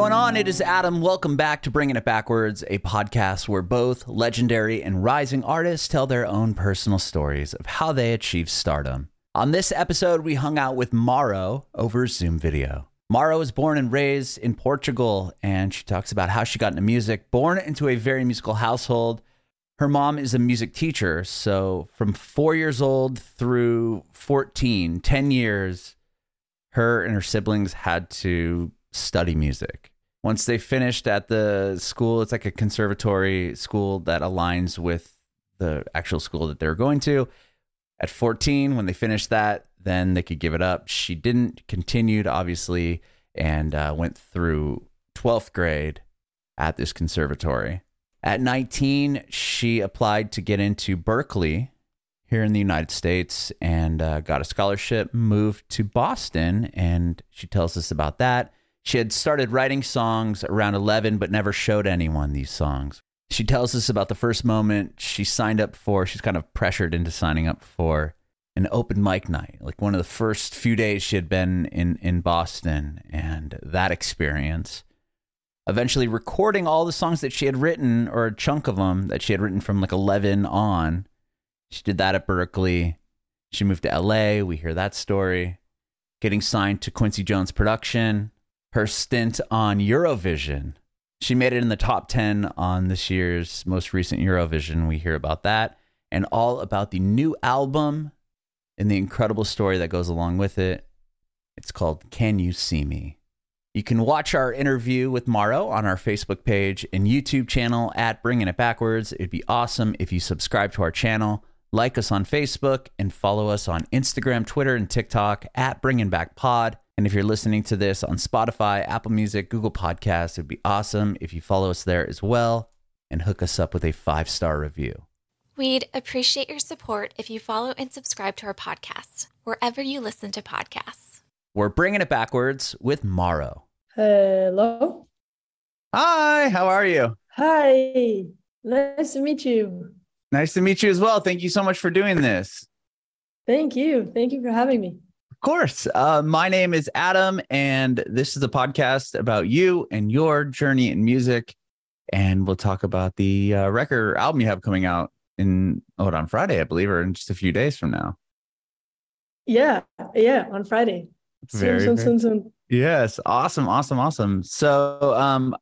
going on? It is Adam. Welcome back to Bringing It Backwards, a podcast where both legendary and rising artists tell their own personal stories of how they achieved stardom. On this episode, we hung out with Maro over Zoom video. Maro was born and raised in Portugal, and she talks about how she got into music. Born into a very musical household, her mom is a music teacher. So, from four years old through 14, 10 years, her and her siblings had to study music. Once they finished at the school, it's like a conservatory school that aligns with the actual school that they're going to. At 14, when they finished that, then they could give it up. She didn't, continued, obviously, and uh, went through 12th grade at this conservatory. At 19, she applied to get into Berklee here in the United States and uh, got a scholarship, moved to Boston, and she tells us about that. She had started writing songs around 11, but never showed anyone these songs. She tells us about the first moment she signed up for, she's kind of pressured into signing up for an open mic night, like one of the first few days she had been in, in Boston, and that experience. Eventually, recording all the songs that she had written, or a chunk of them that she had written from like 11 on. She did that at Berklee. She moved to LA. We hear that story. Getting signed to Quincy Jones Production her stint on Eurovision. She made it in the top 10 on this year's most recent Eurovision. We hear about that and all about the new album and the incredible story that goes along with it. It's called Can You See Me? You can watch our interview with Maro on our Facebook page and YouTube channel at Bringing It Backwards. It'd be awesome if you subscribe to our channel, like us on Facebook, and follow us on Instagram, Twitter, and TikTok at Bringing Back Pod. And if you're listening to this on Spotify, Apple Music, Google Podcasts, it'd be awesome if you follow us there as well and hook us up with a five star review. We'd appreciate your support if you follow and subscribe to our podcast wherever you listen to podcasts. We're bringing it backwards with Maro. Hello. Hi, how are you? Hi. Nice to meet you. Nice to meet you as well. Thank you so much for doing this. Thank you. Thank you for having me course. Uh, my name is Adam, and this is a podcast about you and your journey in music. And we'll talk about the uh, record album you have coming out in oh, on Friday, I believe, or in just a few days from now. Yeah, yeah, on Friday. Very, soon, soon, soon, soon. Yes, awesome, awesome, awesome. So, um,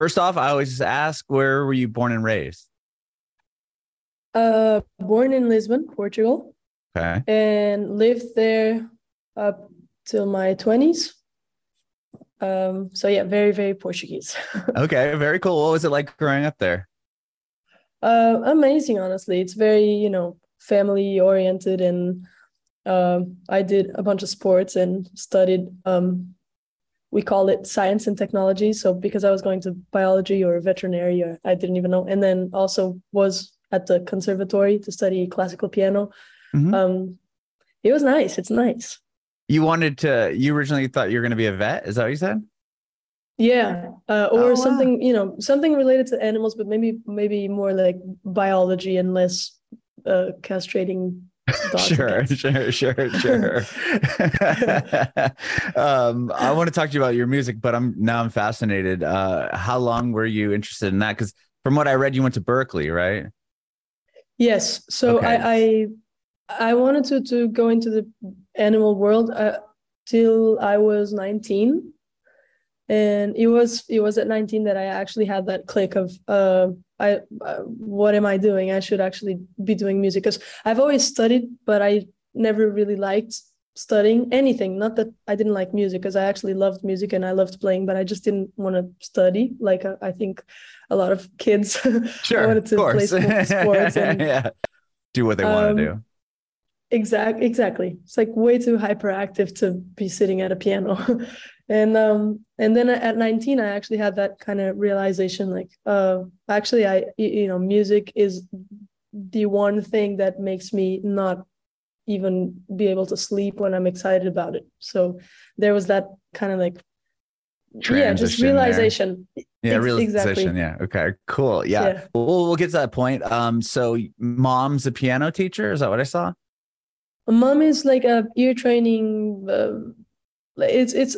first off, I always ask, where were you born and raised? Uh, born in Lisbon, Portugal. Okay. And lived there up till my 20s. Um, so yeah, very, very Portuguese. okay, very cool. What was it like growing up there? Uh, amazing, honestly. It's very, you know, family oriented and uh, I did a bunch of sports and studied um, we call it science and technology. So because I was going to biology or veterinary, or I didn't even know, and then also was at the conservatory to study classical piano. Mm-hmm. Um, it was nice. It's nice. You wanted to. You originally thought you were going to be a vet. Is that what you said? Yeah, uh, or oh, something. Wow. You know, something related to animals, but maybe maybe more like biology and less uh, castrating sure, sure, sure, sure, um, I want to talk to you about your music, but I'm now I'm fascinated. Uh, how long were you interested in that? Because from what I read, you went to Berklee, right? Yes. So okay. I, I I wanted to to go into the animal world uh, till I was 19 and it was it was at 19 that I actually had that click of uh, I uh, what am I doing? I should actually be doing music because I've always studied, but I never really liked studying anything. Not that I didn't like music, because I actually loved music and I loved playing, but I just didn't want to study. Like uh, I think a lot of kids sure, wanted to play sports and yeah. do what they um, want to do. Exact, exactly. It's like way too hyperactive to be sitting at a piano. and um and then at 19 I actually had that kind of realization like uh actually I you know music is the one thing that makes me not even be able to sleep when I'm excited about it. So there was that kind of like yeah, just realization. There. Yeah, realization. Exactly. Yeah. Okay. Cool. Yeah. yeah. We'll, we'll get to that point. Um. So, mom's a piano teacher. Is that what I saw? Mom is like a ear training uh, it's it's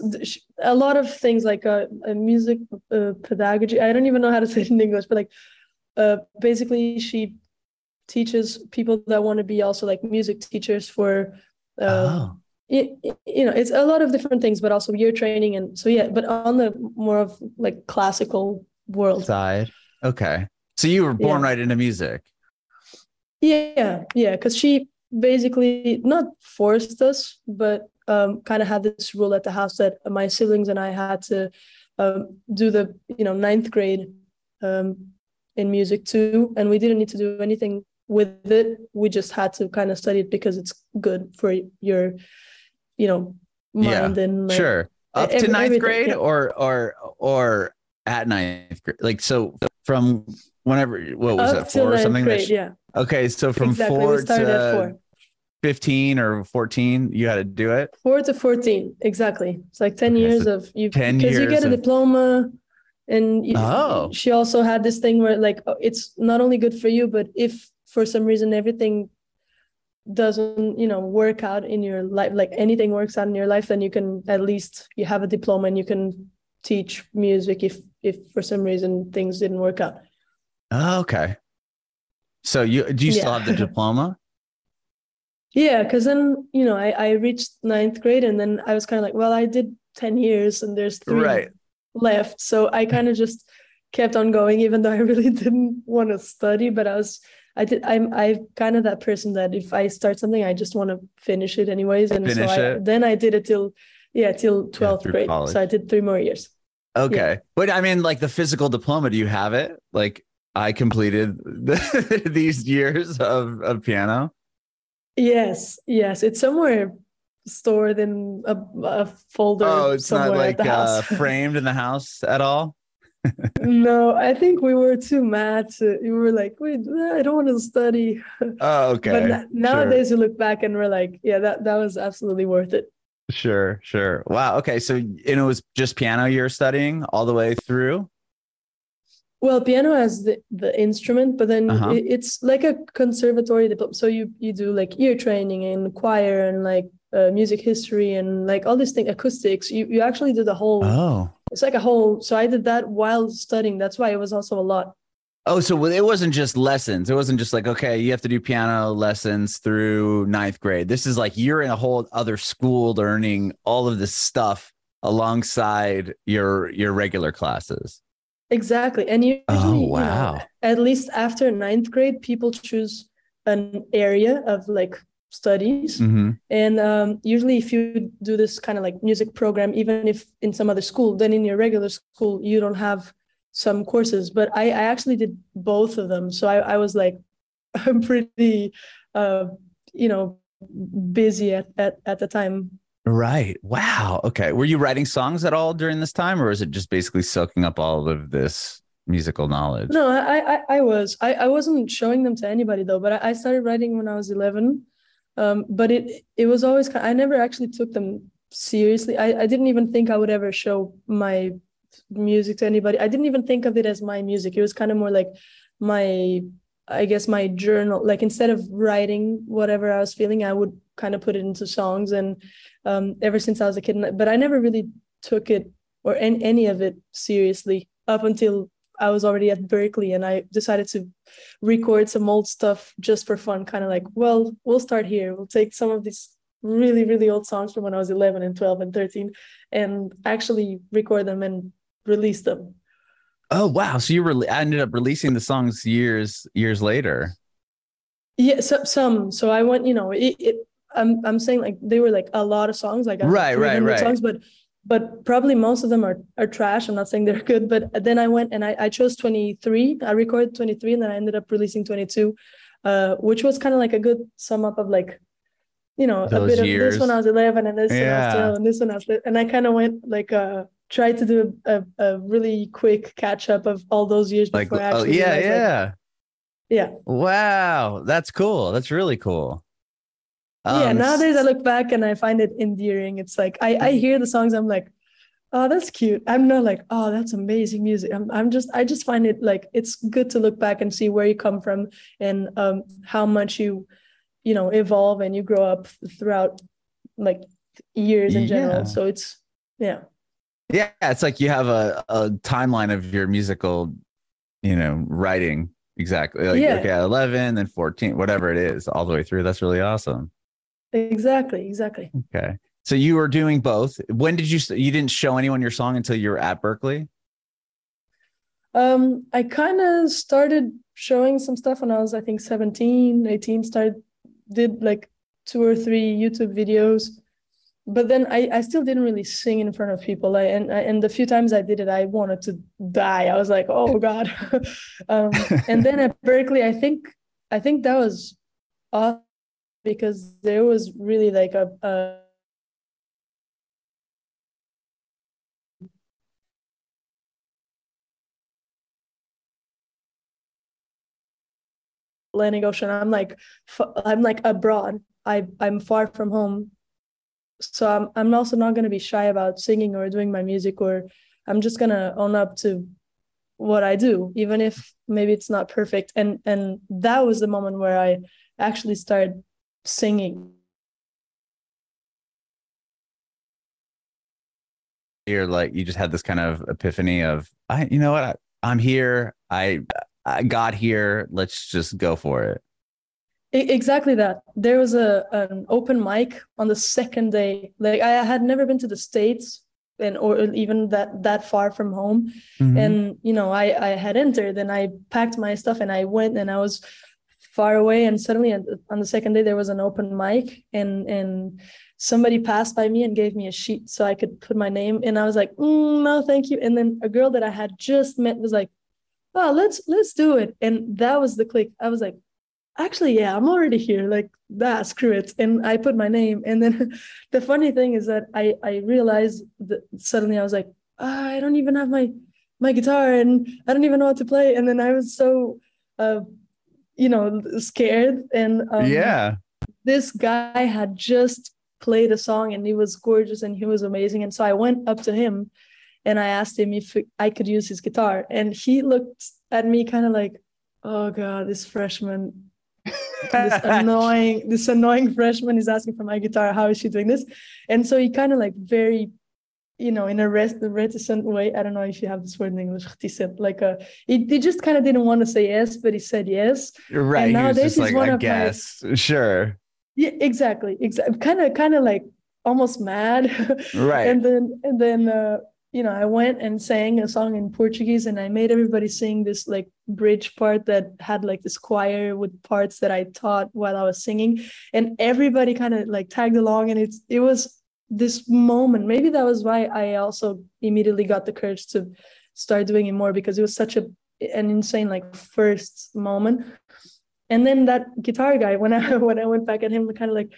a lot of things like uh, a music uh, pedagogy. I don't even know how to say it in English, but like uh, basically she teaches people that want to be also like music teachers for uh, oh. it, you know it's a lot of different things but also year training and so yeah but on the more of like classical world side okay so you were born yeah. right into music yeah yeah because she basically not forced us but um, kind of had this rule at the house that my siblings and i had to um, do the you know ninth grade um, in music too and we didn't need to do anything with it. We just had to kind of study it because it's good for your you know mind yeah, and like, sure. Up to ninth grade yeah. or or or at ninth grade? Like so from whenever what was up it four or something? grade, yeah okay so from exactly. four to four. 15 or 14 you had to do it 4 to 14 exactly it's like 10 okay, years so of you because you get a of... diploma and you, oh. she also had this thing where like oh, it's not only good for you but if for some reason everything doesn't you know work out in your life like anything works out in your life then you can at least you have a diploma and you can teach music if if for some reason things didn't work out oh, okay so you do you yeah. still have the diploma yeah because then you know I, I reached ninth grade and then i was kind of like well i did 10 years and there's three right. left so i kind of just kept on going even though i really didn't want to study but i was I did. I'm. I'm kind of that person that if I start something, I just want to finish it anyways. And finish so I, then I did it till, yeah, till twelfth yeah, grade. College. So I did three more years. Okay, yeah. but I mean, like the physical diploma. Do you have it? Like I completed the, these years of of piano. Yes, yes, it's somewhere stored in a, a folder. Oh, it's not like uh, framed in the house at all no, I think we were too mad to. We were like, wait, I don't want to study. Oh, okay. But na- nowadays, sure. we look back and we're like, yeah, that that was absolutely worth it. Sure, sure. Wow. Okay, so and it was just piano you're studying all the way through. Well, piano as the, the instrument, but then uh-huh. it, it's like a conservatory diploma. So you you do like ear training and choir and like uh, music history and like all these things, acoustics. You you actually do the whole. Oh it's like a whole so i did that while studying that's why it was also a lot oh so it wasn't just lessons it wasn't just like okay you have to do piano lessons through ninth grade this is like you're in a whole other school learning all of this stuff alongside your your regular classes exactly. And usually, oh wow you know, at least after ninth grade people choose an area of like studies. Mm-hmm. and um, usually if you do this kind of like music program even if in some other school then in your regular school you don't have some courses. But i, I actually did both of them. So i, I was like i'm pretty uh, you know busy at, at at the time right wow okay were you writing songs at all during this time or is it just basically soaking up all of this musical knowledge no i i, I was I, I wasn't showing them to anybody though but I, I started writing when i was 11 um, but it it was always kind of, I never actually took them seriously. I, I didn't even think I would ever show my music to anybody. I didn't even think of it as my music. It was kind of more like my I guess my journal. Like instead of writing whatever I was feeling, I would kind of put it into songs. And um, ever since I was a kid, but I never really took it or any, any of it seriously up until I was already at Berklee and I decided to record some old stuff just for fun, kind of like, well, we'll start here. We'll take some of these really, really old songs from when I was 11 and 12 and 13 and actually record them and release them. Oh, wow. So you re- ended up releasing the songs years, years later. Yeah, so, some. So I went, you know, it, it I'm, I'm saying like they were like a lot of songs, like right, right, right. songs, but but probably most of them are, are trash. I'm not saying they're good, but then I went and I, I chose 23. I recorded 23 and then I ended up releasing 22, uh, which was kind of like a good sum up of like, you know, Those a bit years. of this when I was 11 and this yeah. one I was and this one I was, and I kind of went like, uh, tried to do a, a, really quick catch up of all those years like, before oh, yeah, yeah. Like, yeah. Wow. That's cool. That's really cool. Um, yeah, nowadays I look back and I find it endearing. It's like I, I hear the songs, I'm like, oh, that's cute. I'm not like, oh, that's amazing music. I'm, I'm just, I just find it like it's good to look back and see where you come from and um, how much you, you know, evolve and you grow up throughout like years in general. So it's, yeah. Yeah, it's like you have a, a timeline of your musical, you know, writing exactly. Like yeah. okay, 11, then 14, whatever it is, all the way through. That's really awesome. Exactly, exactly. Okay. So you were doing both. When did you you didn't show anyone your song until you were at Berklee? Um, I kind of started showing some stuff when I was I think 17, 18, started did like two or three YouTube videos. But then I, I still didn't really sing in front of people. I, and and the few times I did it, I wanted to die. I was like, oh God. um, and then at Berklee, I think I think that was awesome because there was really like a, a Atlantic Ocean. I'm like, I'm like abroad. I I'm far from home, so I'm I'm also not gonna be shy about singing or doing my music, or I'm just gonna own up to what I do, even if maybe it's not perfect. And and that was the moment where I actually started singing. You're like you just had this kind of epiphany of I, you know what, I, I'm here. I I got here. Let's just go for it. Exactly that. There was a an open mic on the second day. Like I had never been to the states and or even that that far from home. Mm-hmm. And you know, I I had entered and I packed my stuff and I went and I was far away and suddenly on the second day there was an open mic and and somebody passed by me and gave me a sheet so I could put my name and I was like mm, no thank you. And then a girl that I had just met was like oh let's let's do it. And that was the click. I was like actually yeah i'm already here. Like that screw it. And i put my name. And then the funny thing is that i i realized that suddenly i was like oh, i don't even have my my guitar and i don't even know what to play. And then i was so uh you know scared and um, yeah this guy had just played a song and he was gorgeous and he was amazing and so i went up to him and I asked him if I could use his guitar, and he looked at me kind of like, "Oh God, this freshman, this annoying, this annoying freshman is asking for my guitar. How is she doing this?" And so he kind of like very, you know, in a reticent way. I don't know if you have this word in English, reticent. Like a, uh, he, he just kind of didn't want to say yes, but he said yes. Right. And nowadays he's like, one I of guess. My, sure. Yeah, exactly. Exactly. Kind of, kind of like almost mad. Right. and then, and then. uh you know, I went and sang a song in Portuguese and I made everybody sing this like bridge part that had like this choir with parts that I taught while I was singing. And everybody kind of like tagged along and it's it was this moment. Maybe that was why I also immediately got the courage to start doing it more because it was such a an insane like first moment. And then that guitar guy, when I when I went back at him, kind of like,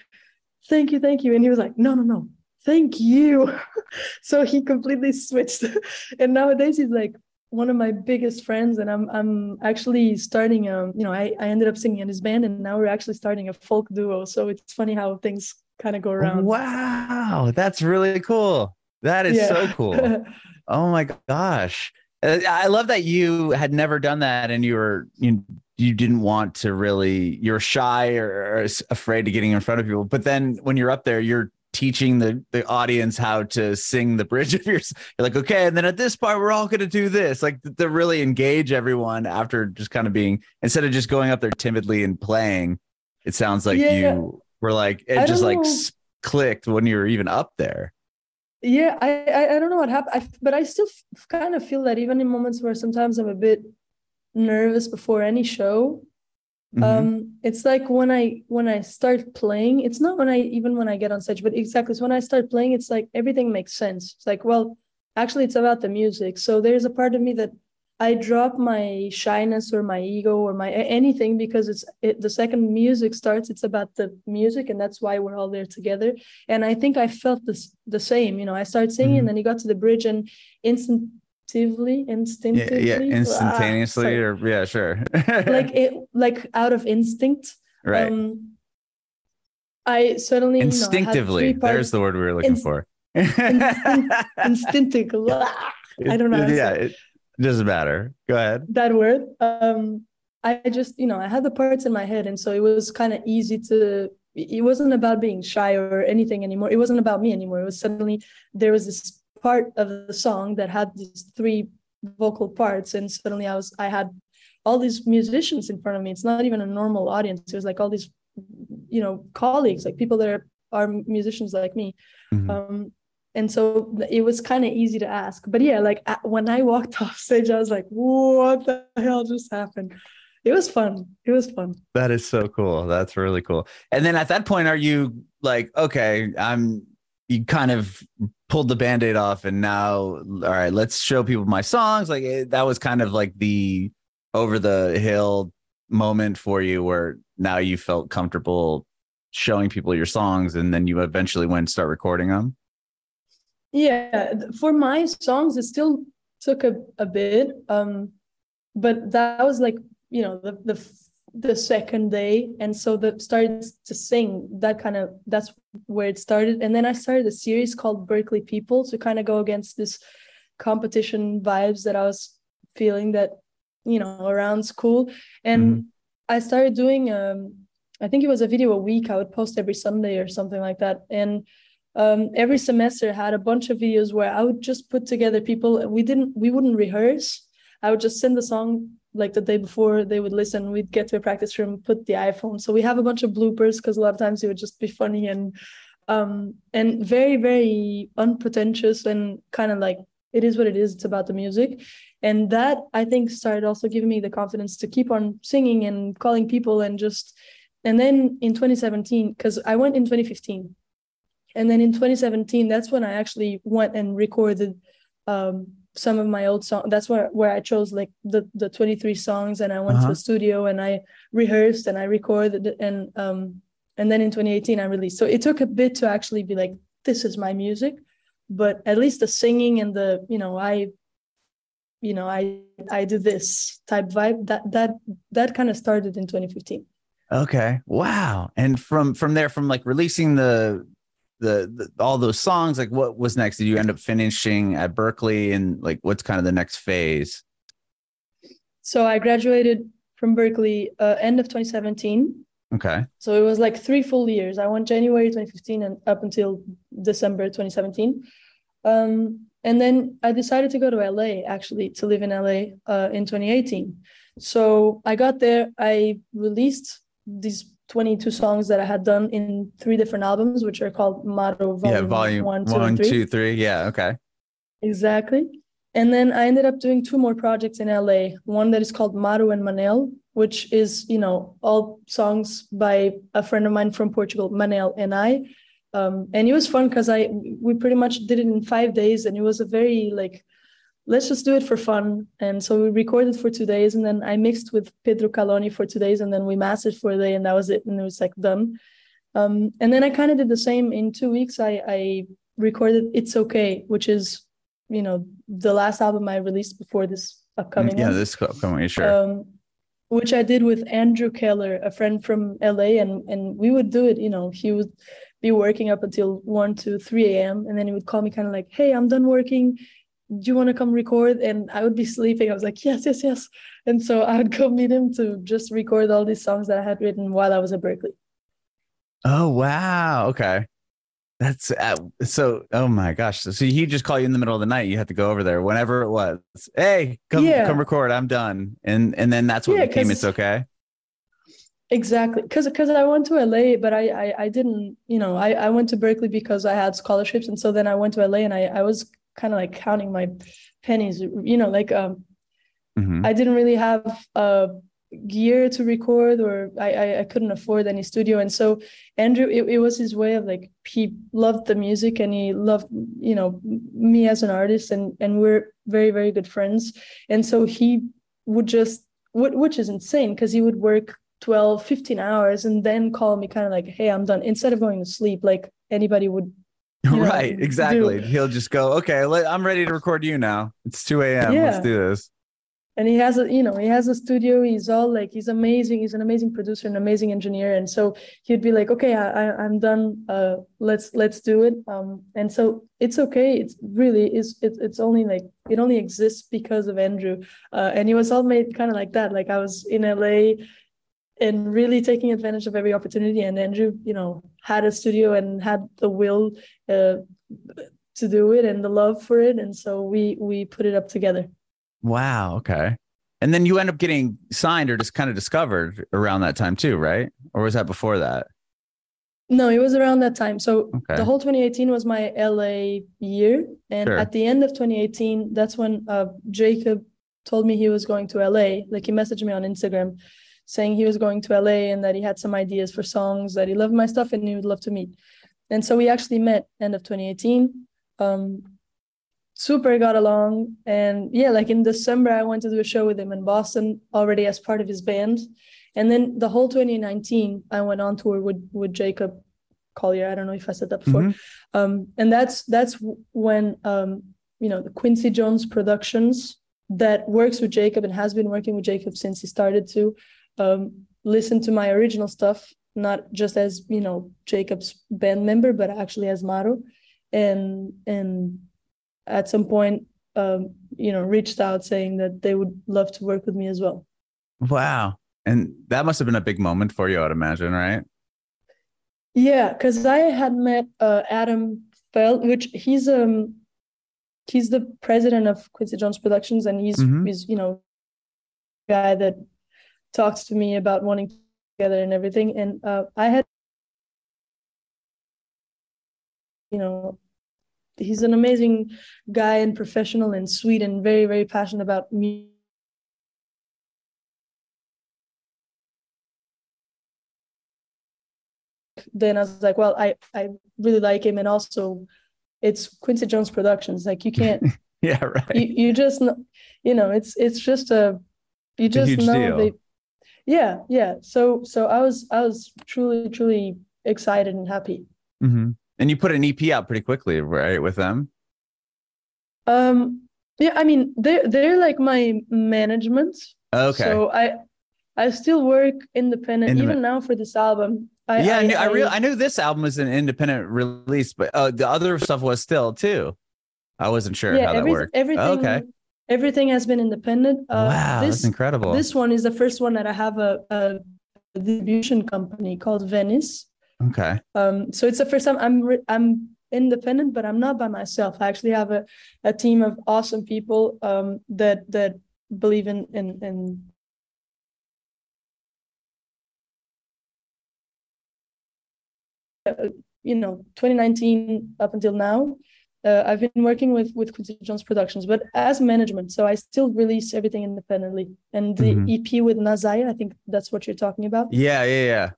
thank you, thank you. And he was like, no, no, no, thank you so he completely switched and nowadays he's like one of my biggest friends and i'm i'm actually starting um you know i, I ended up singing in his band and now we're actually starting a folk duo so it's funny how things kind of go around. Wow that's really cool. That is yeah. so cool. Oh my gosh. Uh, i love that you had never done that and you were you you didn't want to really you're shy or, or afraid of getting in front of people but then when you're up there you're teaching the the audience how to sing the bridge of yours you're like okay and then at this part we're all going to do this. Like to really engage everyone after just kind of being instead of just going up there timidly and playing it sounds like yeah. you were like it just like clicked when you were even up there. Yeah i i, I don't know what happened I, but i still f- kind of feel that even in moments where sometimes i'm a bit nervous before any show Mm-hmm. um it's like when i when i start playing it's not when i even when i get on stage but exactly so when i start playing it's like everything makes sense. It's like well actually it's about the music. So there's a part of me that i drop my shyness or my ego or my anything because it's it, the second music starts it's about the music and that's why we're all there together. And i think i felt this the same you know i started singing mm-hmm. and then you got to the bridge and instinctively instinctively yeah, yeah instantaneously ah, or yeah sure. Like it like out of instinct right. um, i suddenly instinctively you know, there's the word we were looking Inst- for. instinctive i don't know yeah it doesn't matter. Go ahead. That word um i just you know i had the parts in my head and so it was kind of easy to it wasn't about being shy or anything anymore. It wasn't about me anymore. It was suddenly there was this part of the song that had these three vocal parts and suddenly i was i had all these musicians in front of me. It's not even a normal audience. It was like all these you know colleagues like people that are, are musicians like me. Mm-hmm. um, and so it was kind of easy to ask. But yeah like when i walked off stage i was like what the hell just happened? It was fun. It was fun. That is so cool. That's really cool. And then at that point are you like okay i'm you kind of pulled the band-aid off and now all right let's show people my songs. Like it, that was kind of like the over the hill moment for you where now you felt comfortable showing people your songs and then you eventually went start recording them yeah for my songs it still took a, a bit um but that was like you know the the the second day and so the started to sing that kind of that's where it started and then i started a series called berklee people to kind of go against this competition vibes that i was feeling that you know around school and mm-hmm. i started doing um i think it was a video a week i would post every sunday or something like that and um, every semester had a bunch of videos where i would just put together people. We didn't we wouldn't rehearse. I would just send the song like the day before they would listen. We'd get to a practice room put the iphone. So we have a bunch of bloopers because a lot of times it would just be funny and um and very very unpretentious and kind of like it is what it is. It's about the music. And that i think started also giving me the confidence to keep on singing and calling people and just and then in 2017 because i went in 2015 and then in 2017 that's when i actually went and recorded um some of my old songs that's where where i chose like the the 23 songs and i went uh-huh. to a studio and i rehearsed and i recorded and um and then in 2018 i released. So it took a bit to actually be like this is my music but at least the singing and the you know i you know i i do this type vibe that that that kind of started in 2015 okay. Wow. And from from there from like releasing the the, the, all those songs like what was next? Did you end up finishing at berklee? And like what's kind of the next phase? So i graduated from berklee uh, end of 2017 okay. So it was like three full years. I went january 2015 and up until december 2017 um, and then i decided to go to la actually to live in la uh, in 2018 so i got there i released these 22 songs that I had done in three different albums, which are called Maro Volume, yeah, volume one, two, one, two, three. Yeah, okay. Exactly. And then I ended up doing two more projects in LA. One that is called Maro and Manel, which is, you know, all songs by a friend of mine from Portugal, Manel and I. Um, and it was fun because I we pretty much did it in five days, and it was a very like let's just do it for fun. And so we recorded for two days, and then I mixed with Pedro Caloni for two days, and then we mastered for a day, and that was it. And it was like done. Um, and then I kind of did the same in two weeks. I, I recorded "It's Okay," which is, you know, the last album I released before this upcoming. Yeah, one. this upcoming, sure. Um, which I did with Andrew Keller, a friend from LA, and and we would do it. You know, he would be working up until 1 to 3 a.m. and then he would call me kind of like, hey, I'm done working do you want to come record? And I would be sleeping. I was like, yes, yes, yes. And so I would go meet him to just record all these songs that I had written while I was at Berklee. Oh, wow. Okay. That's uh, so. Oh my gosh! So, so he just call you in the middle of the night. You had to go over there whenever it was. Hey, come yeah. come record. I'm done. And and then that's what yeah, became. It's okay. Exactly, because because I went to LA, but I, I I didn't. You know, I I went to Berklee because I had scholarships, and so then I went to LA, and I I was kind of like counting my pennies you know like um mm-hmm. i didn't really have a gear to record or I, I, I couldn't afford any studio and so andrew it, it was his way of like he loved the music and he loved you know me as an artist and and we're very very good friends and so he would just which is insane because he would work 12 15 hours and then call me kind of like hey i'm done instead of going to sleep like anybody would right, know, exactly. Do. He'll just go, okay, let, I'm ready to record you now. It's 2 a.m. Yeah. Let's do this. And he has a, you know, he has a studio. He's all like, he's amazing. He's an amazing producer, an amazing engineer. And so he'd be like, okay, I, I, am done. Uh, let's let's do it. Um, and so it's okay. It's really is. It's it's only like it only exists because of Andrew. Uh, and he was all made kind of like that. Like I was in LA and really taking advantage of every opportunity. And Andrew, you know, had a studio and had the will, uh, to do it and the love for it, and so we we put it up together. Wow. Okay. And then you end up getting signed or just kind of discovered around that time too, right? Or was that before that? No, it was around that time. So okay. the whole 2018 was my LA year, and sure. at the end of 2018, that's when uh, Jacob told me he was going to LA. Like he messaged me on Instagram saying he was going to LA and that he had some ideas for songs that he loved my stuff and he would love to meet. And so we actually met end of 2018. Um, super got along, and yeah, like in December I went to do a show with him in Boston already as part of his band. And then the whole 2019, I went on tour with with Jacob Collier. I don't know if I said that before. Mm-hmm. Um, and that's that's when um, you know the Quincy Jones Productions that works with Jacob and has been working with Jacob since he started to um, listen to my original stuff, not just as you know Jacob's band member, but actually as Maro, and and at some point, um, you know, reached out saying that they would love to work with me as well. Wow, and that must have been a big moment for you, I'd imagine, right? Yeah, because I had met uh, Adam Fell, which he's um he's the president of Quincy Jones Productions, and he's mm-hmm. he's you know guy that talks to me about wanting to together and everything. And uh, I had, you know, he's an amazing guy and professional and sweet and very very passionate about me. Then I was like, well, I I really like him, and also it's Quincy Jones Productions. Like you can't. yeah, right. You, you just know, you know, it's it's just a you just know deal. they. Yeah, yeah. So so I was I was truly truly excited and happy. Mm-hmm. And you put an EP out pretty quickly, right, with them? Um. Yeah, I mean they're they're like my management. Okay. So I I still work independent, even now for this album. I, yeah, I, I, knew, I, I, I knew this album was an independent release, but uh, the other stuff was still too. I wasn't sure yeah, how every, that worked. Everything, okay. Everything has been independent. Uh, wow, this, that's incredible. This one is the first one that I have a, a distribution company called Venice. Okay. Um, so it's the first time I'm re- I'm independent, but I'm not by myself. I actually have a, a team of awesome people um, that that believe in in in you know 2019 up until now uh, I've been working with with Quincy Jones Productions, but as management, so I still release everything independently. And the mm-hmm. EP with NASAYA, I think that's what you're talking about. Yeah, yeah, yeah.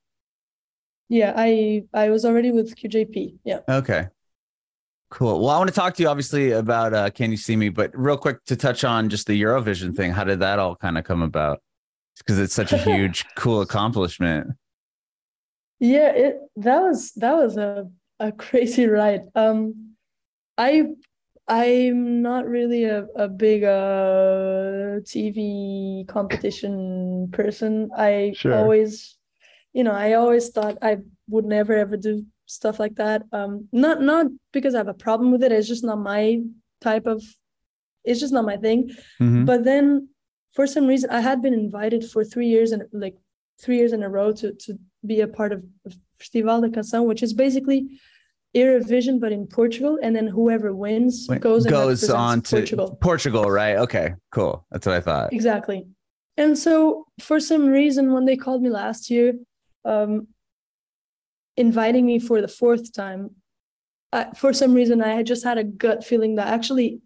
Yeah, I I was already with QJP. Yeah. Okay. Cool. Well, I want to talk to you obviously about uh, Can You See Me, but real quick to touch on just the Eurovision thing. How did that all kind of come about? Because it's such a huge, cool accomplishment. Yeah, it that was that was a a crazy ride. Um, I I'm not really a, a big uh TV competition person. I sure. always, you know, I always thought I would never ever do stuff like that. Um, not not because I have a problem with it. It's just not my type of. It's just not my thing. Mm-hmm. But then, for some reason, I had been invited for three years and like three years in a row to to be a part of Festival da Canção, which is basically Eurovision, but in Portugal, and then whoever wins goes goes on to Portugal. Portugal, right? Okay, cool. That's what I thought. Exactly. And so, for some reason, when they called me last year, um, inviting me for the fourth time, I, for some reason, I just had a gut feeling that actually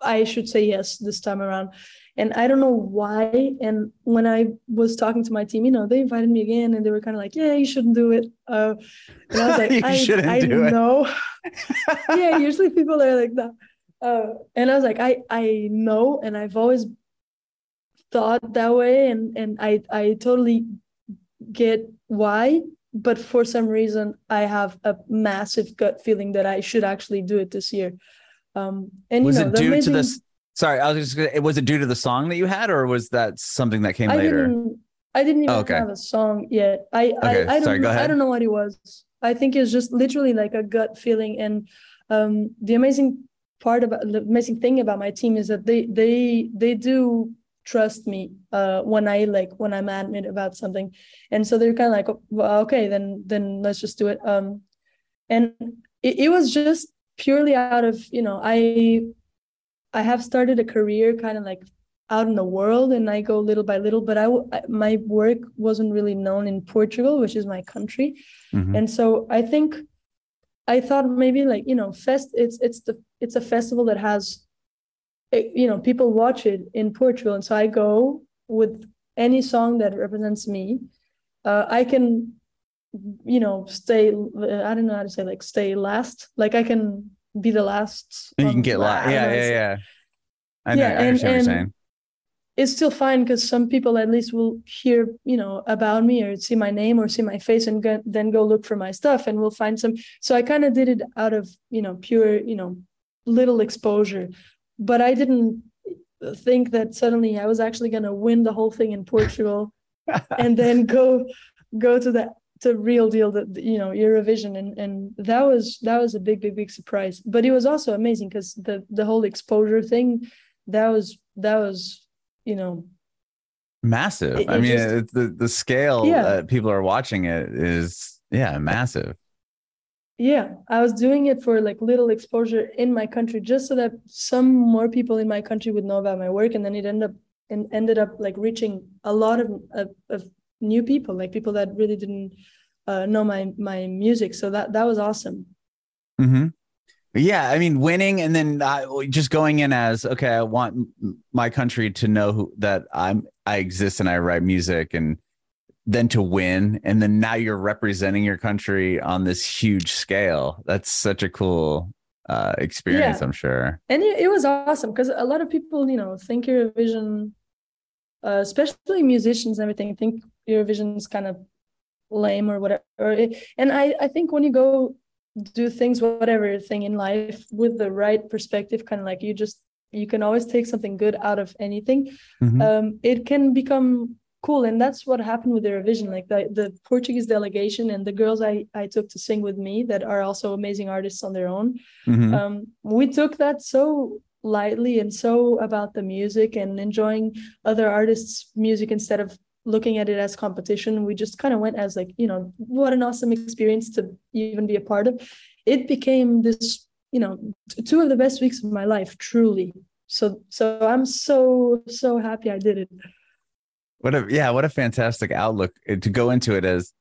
I should say yes this time around and I don't know why. And when I was talking to my team, you know, they invited me again, and they were kind of like, "Yeah, you shouldn't do it." Uh, and I was like, "I, shouldn't I do know." yeah, usually people are like that. Uh, and I was like, "I I know," and I've always thought that way, and and I I totally get why. But for some reason, I have a massive gut feeling that I should actually do it this year. Um, and was you know, it due amazing... to this Sorry, I was just gonna, was it due to the song that you had, or was that something that came I later? Didn't, I didn't even oh, okay. have a song yet. I okay, I, I don't sorry, I don't know what it was. I think it's just literally like a gut feeling. And um, the amazing part about the amazing thing about my team is that they they they do trust me uh, when I like when I'm adamant about something, and so they're kind of like, well, okay, then then let's just do it. Um, and it, it was just purely out of you know i i have started a career kind of like out in the world and i go little by little but i my work wasn't really known in portugal which is my country. Mm-hmm. and so i think i thought maybe like you know fest it's it's the it's a festival that has eh, you know people watch it in portugal. And so i go with any song that represents me. Uh, i can you know stay i don't know how to say like stay last. Like i can be the last you can get last yeah yeah yeah. I know yeah, I understand and, what you're saying. it's still fine because some people at least will hear you know about me or see my name or see my face and go, then go look for my stuff and we'll find some. So i kind of did it out of you know pure you know little exposure. But i didn't think that suddenly i was actually going to win the whole thing in portugal and then go go to the to real deal that you know eurovision and and that was that was a big big big surprise. But it was also amazing because the the whole exposure thing that was that was you know. Massive. It, i mean just, the the scale yeah. that people are watching it is yeah massive. Yeah i was doing it for like little exposure in my country just so that some more people in my country would know about my work and then it ended up and ended up like reaching a lot of, of, of new people like people that really didn't uh, know my my music so that that was awesome mm-hmm. Yeah, I mean, winning and then uh, just going in as okay, I want my country to know who, that I'm I exist and I write music, and then to win, and then now you're representing your country on this huge scale. That's such a cool uh, experience, yeah. I'm sure. And it, it was awesome because a lot of people, you know, think Eurovision, uh, especially musicians and everything, think Eurovision is kind of lame or whatever. And I I think when you go do things whatever thing in life with the right perspective kind of like you just you can always take something good out of anything mm-hmm. um, it can become cool and that's what happened with Eurovision like the, the portuguese delegation and the girls i i took to sing with me that are also amazing artists on their own mm-hmm. um, we took that so lightly and so about the music and enjoying other artists music instead of looking at it as competition we just kind of went as like you know what an awesome experience to even be a part of. It became this you know two of the best weeks of my life truly. So so i'm so so happy i did it. What a yeah what a fantastic outlook eh, to go into it as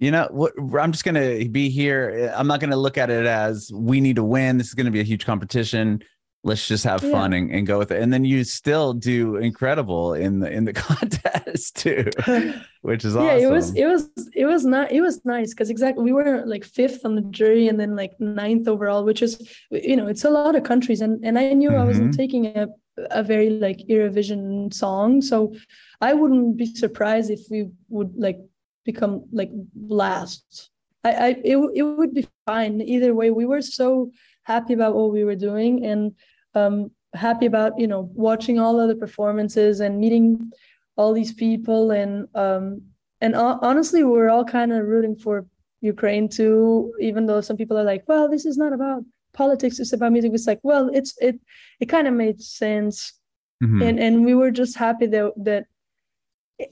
you know what i'm just going to be here i'm not going to look at it as we need to win this is going to be a huge competition let's just have fun yeah. and, and, go with it and then you still do incredible in the in the contest too which is awesome. yeah awesome. it was it was it was not it was nice because exactly we were like fifth on the jury and then like ninth overall which is you know it's a lot of countries and and i knew mm-hmm. i wasn't mm-hmm. taking a a very like eurovision song so i wouldn't be surprised if we would like become like last i i it, it would be fine either way we were so happy about what we were doing and um, happy about you know watching all of the performances and meeting all these people. And um, and honestly we're all kind of rooting for Ukraine too even though some people are like well this is not about politics it's about music. It's like well it's it it kind of made sense. Mm-hmm. and and we were just happy that that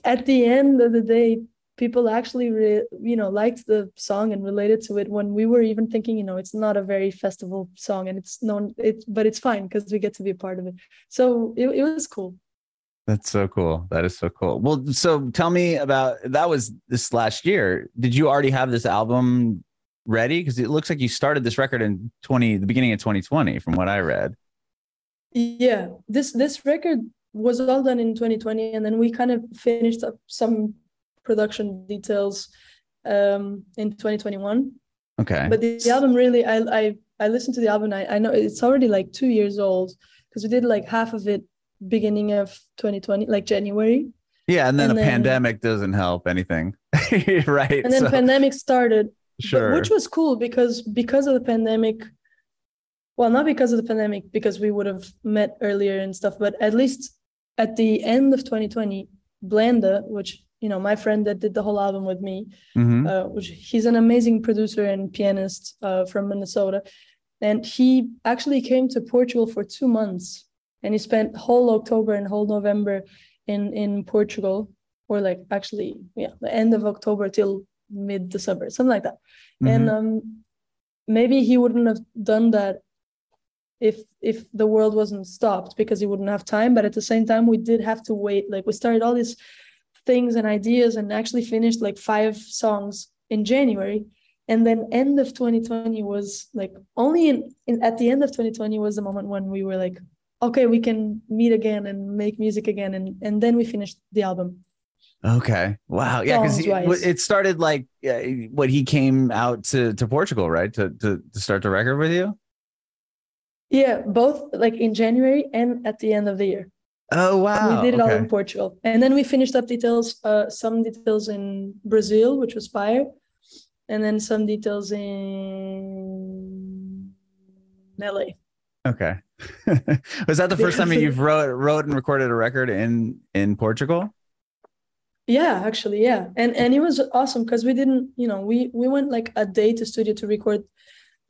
at the end of the day people actually re- you know liked the song and related to it when we were even thinking you know it's not a very festival song and it's known it but it's fine because we get to be a part of it. So it, it was cool. That's so cool. That is so cool. Well so tell me about that was this last year. Did you already have this album ready? Because it looks like you started this record in 20 the beginning of 2020 from what i read. Yeah. This this record was all done in 2020 and then we kind of finished up some production details um, in 2021. Okay. But the, the, album really, I I I listened to the album. I I know it's already like two years old because we did like half of it beginning of 2020, like January. Yeah, and then and a then, pandemic doesn't help anything, right? And then so, pandemic started, sure, but, which was cool because because of the pandemic. Well, not because of the pandemic, because we would have met earlier and stuff, but at least at the end of 2020, Blanda, which you know my friend that did the whole album with me mm-hmm. uh, which he's an amazing producer and pianist uh, from minnesota and he actually came to portugal for two months and he spent whole october and whole november in in portugal or like actually yeah the end of october till mid december something like that mm-hmm. and um maybe he wouldn't have done that if if the world wasn't stopped because he wouldn't have time but at the same time we did have to wait like we started all these things and ideas and actually finished like five songs in january. And then end of 2020 was like only in, in at the end of 2020 was the moment when we were like okay we can meet again and make music again. And and then we finished the album. Okay. Wow. Yeah because it started like uh, what he came out to to portugal right? To, to to start the record with you? Yeah both like in january and at the end of the year oh wow we did it okay. all in portugal and then we finished up details uh some details in brazil which was fire and then some details in la Okay. was that the first time you've wrote wrote and recorded a record in in Portugal? Yeah, actually, yeah. And and it was awesome because we didn't, you know, we we went like a day to studio to record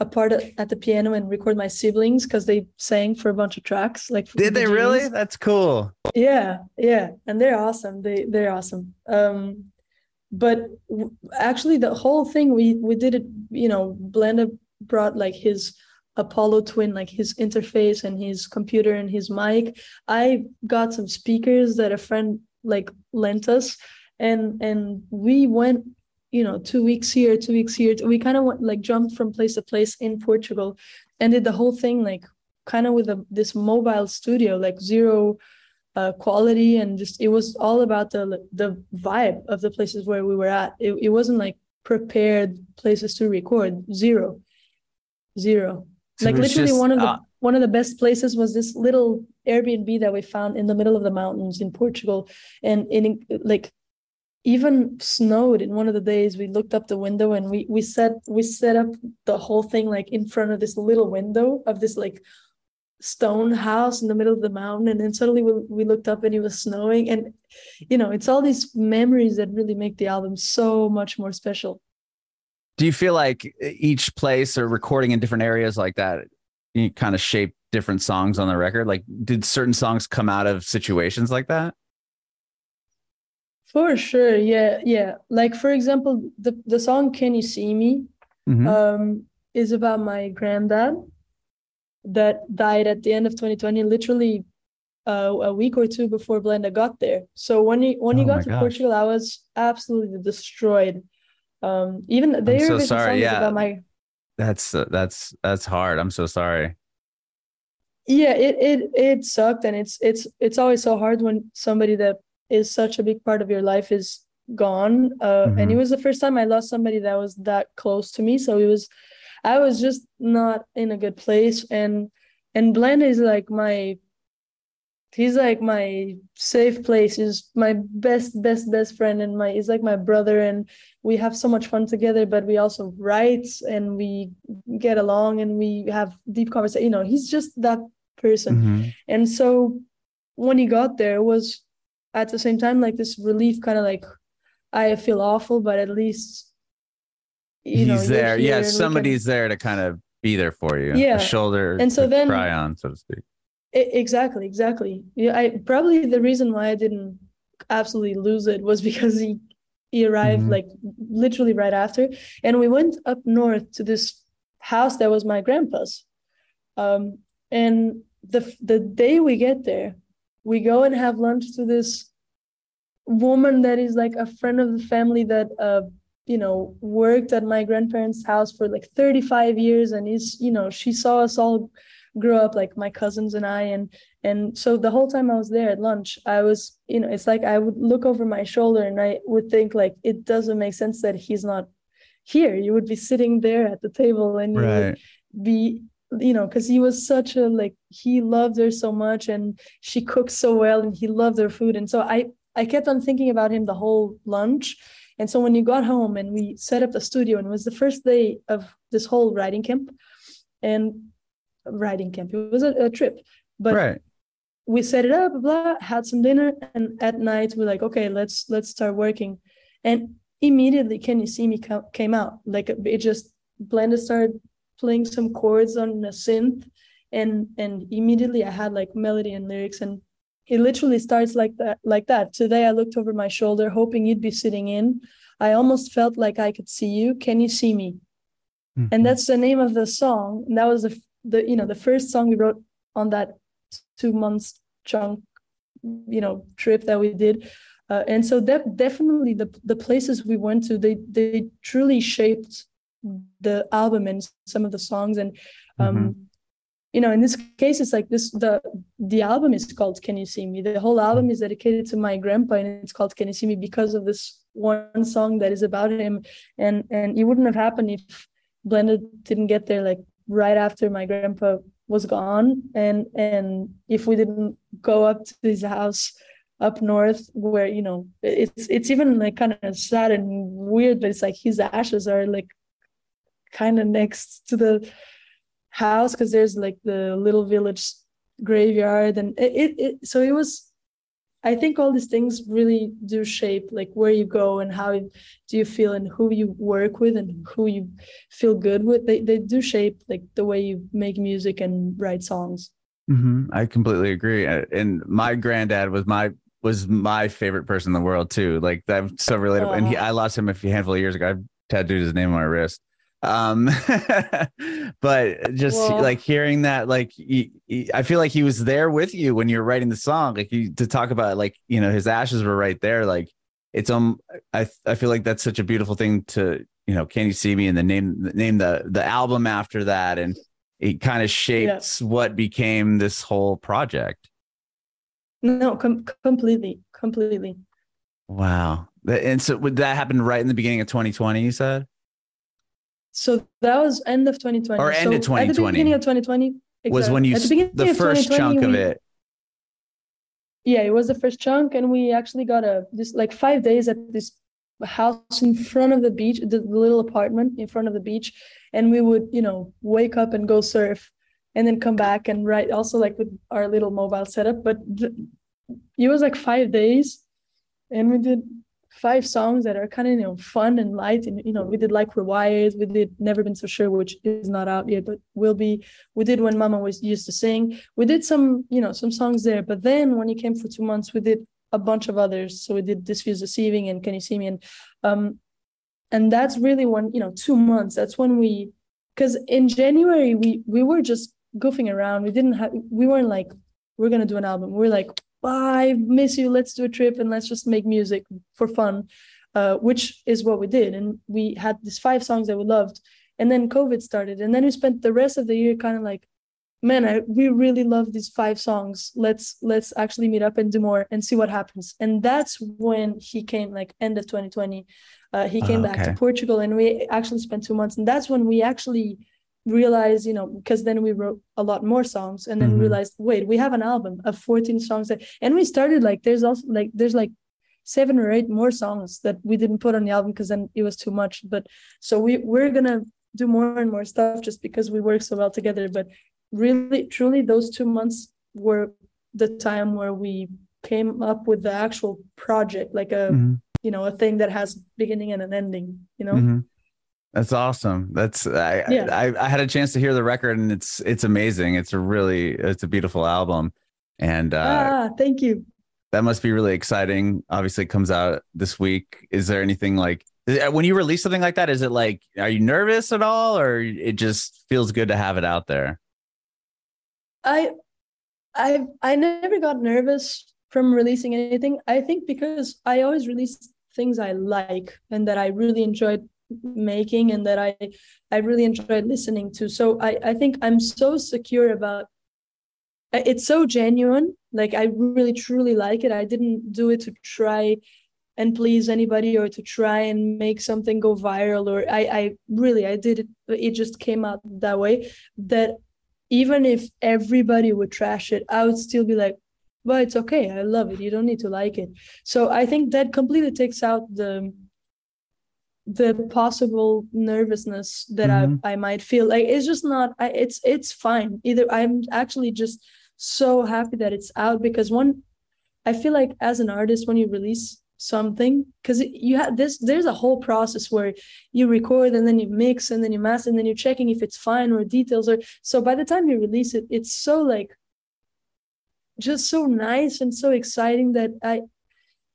a part at the piano and record my siblings because they sang for a bunch of tracks. Like did they really? That's cool. Yeah, yeah, and they're awesome. They they're awesome. Um, but actually, the whole thing we we did it. You know, Blanda brought like his Apollo Twin, like his interface and his computer and his mic. I got some speakers that a friend like lent us, and and we went, you know, two weeks here, two weeks here. We kind of went like jumped from place to place in Portugal, and did the whole thing like kind of with a, this mobile studio, like zero uh, quality, and just it was all about the the vibe of the places where we were at. It, it wasn't like prepared places to record. Zero. Zero. So like literally just, one of the uh, one of the best places was this little Airbnb that we found in the middle of the mountains in Portugal, and in like even snowed in one of the days we looked up the window and we we set we set up the whole thing like in front of this little window of this like stone house in the middle of the mountain. And then suddenly we, we looked up and it was snowing. And you know it's all these memories that really make the album so much more special. Do you feel like each place or recording in different areas like that you kind of shape different songs on the record? Like did certain songs come out of situations like that for sure yeah yeah. Like for example the, the song can you see me mm-hmm. um, is about my granddad that died at the end of 2020 literally uh, a week or two before Blanda got there. So when he when he oh got to gosh. portugal i was absolutely destroyed. Um even they so sorry yeah. about my that's uh, that's that's hard. I'm so sorry. Yeah it it it sucked and it's it's it's always so hard when somebody that is such a big part of your life is gone. Uh mm-hmm. and it was the first time i lost somebody that was that close to me. So it was i was just not in a good place. And and Blanda is like my he's like my safe place. He's my best best best friend and my he's like my brother. And we have so much fun together but we also write and we get along and we have deep conversation you know he's just that person. Mm-hmm. and so when he got there was at the same time like this relief kind of like i feel awful but at least you he's know, there. Yeah somebody's can... there to kind of be there for you. Yeah. a shoulder and so then cry on so to speak. Exactly exactly. Yeah i probably the reason why i didn't absolutely lose it was because he he arrived mm-hmm. like literally right after. And we went up north to this house that was my grandpa's. Um and the the day we get there we go and have lunch to this woman that is like a friend of the family that uh you know worked at my grandparents house for like 35 years and is you know she saw us all grow up like my cousins and I. And and so the whole time I was there at lunch I was you know it's like I would look over my shoulder and I would think like it doesn't make sense that he's not here. You would be sitting there at the table and you would be you know because he was such a like he loved her so much and she cooked so well and he loved her food and so I I kept on thinking about him the whole lunch and so when you got home and we set up the studio and it was the first day of this whole writing camp and writing camp. It was a, a trip, but right. we set it up, blah, had some dinner, and at night we're like, okay, let's let's start working, and immediately, can you see me came out like it just Blanda started playing some chords on a synth, and and immediately I had like melody and lyrics, and it literally starts like that like that. Today I looked over my shoulder, hoping you'd be sitting in. I almost felt like I could see you. Can you see me? mm-hmm. and that's the name of the song. And that was the the you know the first song we wrote on that two months chunk, you know, trip that we did. Uh, and so that definitely the the places we went to, they they truly shaped the album and some of the songs. And um, mm-hmm. you know in this case it's like this the the album is called can you see me? The whole album is dedicated to my grandpa and it's called can you see me because of this one song that is about him. And and it wouldn't have happened if Blanda didn't get there like right after my grandpa was gone. And and if we didn't go up to his house up north where you know it's it's even like kind of sad and weird but it's like his ashes are like kind of next to the house because there's like the little village graveyard and it, it, it, so it was i think all these things really do shape like where you go and how do you feel and who you work with and who you feel good with. They, they do shape like the way you make music and write songs. Mm-hmm. i completely agree and my granddad was my was my favorite person in the world too like i'm so relatable uh, and he i lost him a few handful of years ago. I tattooed his name on my wrist um but just well, like hearing that like he, he, i feel like he was there with you when you're writing the song like you to talk about like you know his ashes were right there like it's um i i feel like that's such a beautiful thing to you know can you see me and the name name the the album after that and it kind of shapes yeah. what became this whole project. No com- completely completely. Wow. And so would that happen right in the beginning of 2020 you said so that was end of 2020. Or end so of 2020. At the beginning of 2020. Exactly. Was when you the, the first chunk of it. Yeah, it was the first chunk, and we actually got a this like five days at this house in front of the beach, the little apartment in front of the beach, and we would you know wake up and go surf, and then come back and write also like with our little mobile setup. But th- it was like five days, and we did five songs that are kind of you know fun and light and you know we did like rewired we did never been so sure which is not out yet but will be. We did when mama was used to sing. We did some you know some songs there but then when you came for two months we did a bunch of others. So we did this feels deceiving and can you see me? And um and that's really when you know two months that's when we because in january we we were just goofing around. We didn't have we weren't like we're gonna do an album. We're like I miss you. Let's do a trip and let's just make music for fun, uh, which is what we did. And we had these five songs that we loved. And then COVID started. And then we spent the rest of the year kind of like, man, I, we really love these five songs. Let's let's actually meet up and do more and see what happens. And that's when he came, like end of 2020. Uh, he came oh, okay. back to Portugal and we actually spent two months. And that's when we actually realized you know because then we wrote a lot more songs and then mm-hmm. realized wait we have an album of 14 songs that, and we started like there's also like there's like seven or eight more songs that we didn't put on the album because then it was too much but so we we're gonna do more and more stuff just because we work so well together but really truly those two months were the time where we came up with the actual project like a mm-hmm. you know a thing that has beginning and an ending you know mm-hmm. That's awesome. That's I, yeah. I I had a chance to hear the record and it's it's amazing. It's a really it's a beautiful album. And uh ah, thank you. That must be really exciting. Obviously it comes out this week. Is there anything like when you release something like that is it like are you nervous at all or it just feels good to have it out there? I I I never got nervous from releasing anything. I think because I always release things I like and that I really enjoyed making and that I I really enjoyed listening to. So I I think I'm so secure about it's so genuine. Like I really truly like it. I didn't do it to try and please anybody or to try and make something go viral or I I really I did it it just came out that way that even if everybody would trash it, I would still be like, well, it's okay. I love it. You don't need to like it. So I think that completely takes out the the possible nervousness that mm-hmm. I, I might feel like it's just not I, it's it's fine either i'm actually just so happy that it's out because one i feel like as an artist when you release something because you have this there's a whole process where you record and then you mix and then you master and then you're checking if it's fine or details or so by the time you release it it's so like just so nice and so exciting that i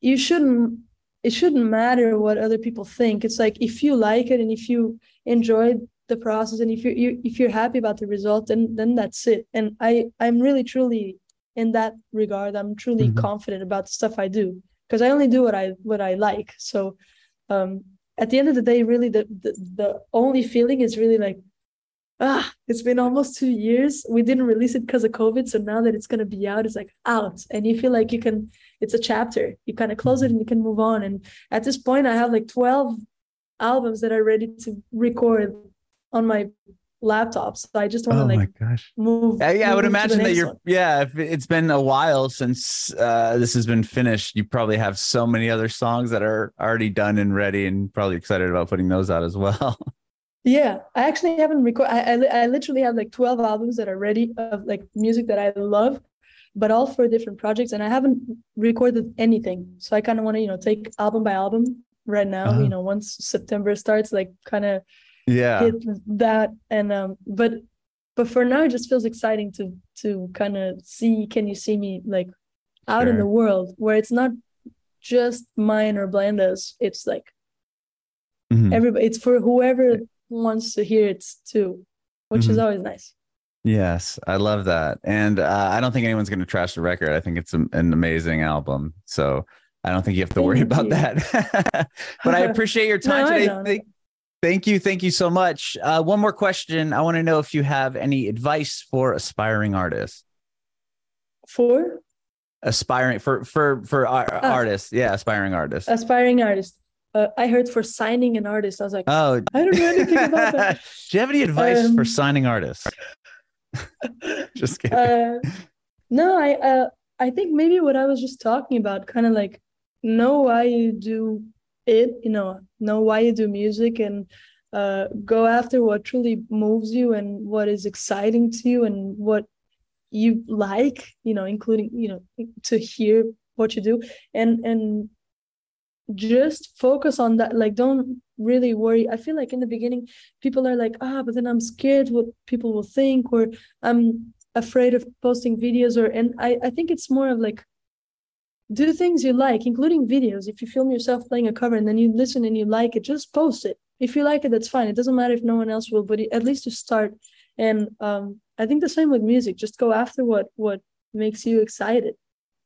you shouldn't it shouldn't matter what other people think. It's like if you like it and if you enjoy the process and if you're you, if you're happy about the result then then that's it. And i i'm really truly in that regard. I'm truly mm-hmm. confident about the stuff i do because i only do what i what i like. So um at the end of the day really the the, the only feeling is really like ah it's been almost two years we didn't release it because of covid so now that it's going to be out it's like out and you feel like you can it's a chapter you kind of close it mm-hmm. and you can move on and at this point i have like 12 albums that are ready to record on my laptop. So I just want to oh like my gosh. move. Yeah, yeah move I would imagine that you're one. yeah, if it's been a while since uh, this has been finished, you probably have so many other songs that are already done and ready and probably excited about putting those out as well. Yeah, I actually haven't recorded. I, I, I literally have like 12 albums that are ready of like music that I love, but all for different projects. And I haven't recorded anything. So I kind of want to, you know, take album by album right now, uh-huh. you know, once September starts, like kind of yeah hit that and um but but for now it just feels exciting to to kind of see can you see me like out sure. in the world where it's not just mine or Blanda's it's like mm-hmm. everybody it's for whoever wants to hear it too which mm-hmm. is always nice yes i love that and uh, i don't think anyone's going to trash the record i think it's an amazing album so i don't think you have to Thank worry you. about that but i appreciate your time no, today Thank you. Thank you so much. Uh, one more question. I want to know if you have any advice for aspiring artists. For? Aspiring for for for uh, artists, yeah, aspiring artists. Aspiring artists. Uh, I heard for signing an artist. I was like, oh, I don't know anything about that. Do you have any advice um, for signing artists? just kidding. Uh, no, I uh, I think maybe what I was just talking about, kind of like know why you do it you know know why you do music and uh, go after what truly moves you and what is exciting to you and what you like you know including you know to hear what you do and and just focus on that like don't really worry i feel like in the beginning people are like ah but then i'm scared what people will think or i'm afraid of posting videos or and i i think it's more of like do things you like, including videos. If you film yourself playing a cover and then you listen and you like it, just post it. If you like it, that's fine. It doesn't matter if no one else will, but at least to start. And um, I think the same with music. Just go after what what makes you excited.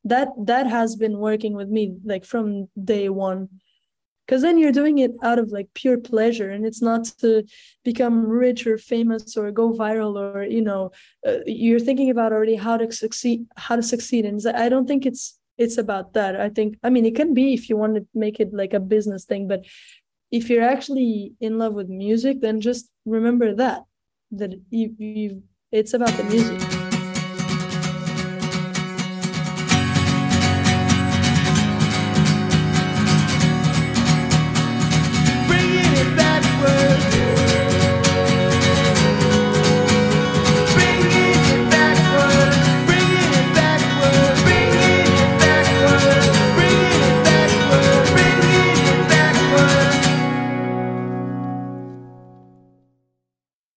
That that has been working with me like from day one. Because then you're doing it out of like pure pleasure, and it's not to become rich or famous or go viral or you know, uh, you're thinking about already how to succeed, how to succeed. And I don't think it's it's about that i think i mean it can be if you want to make it like a business thing but if you're actually in love with music then just remember that that you, you it's about the music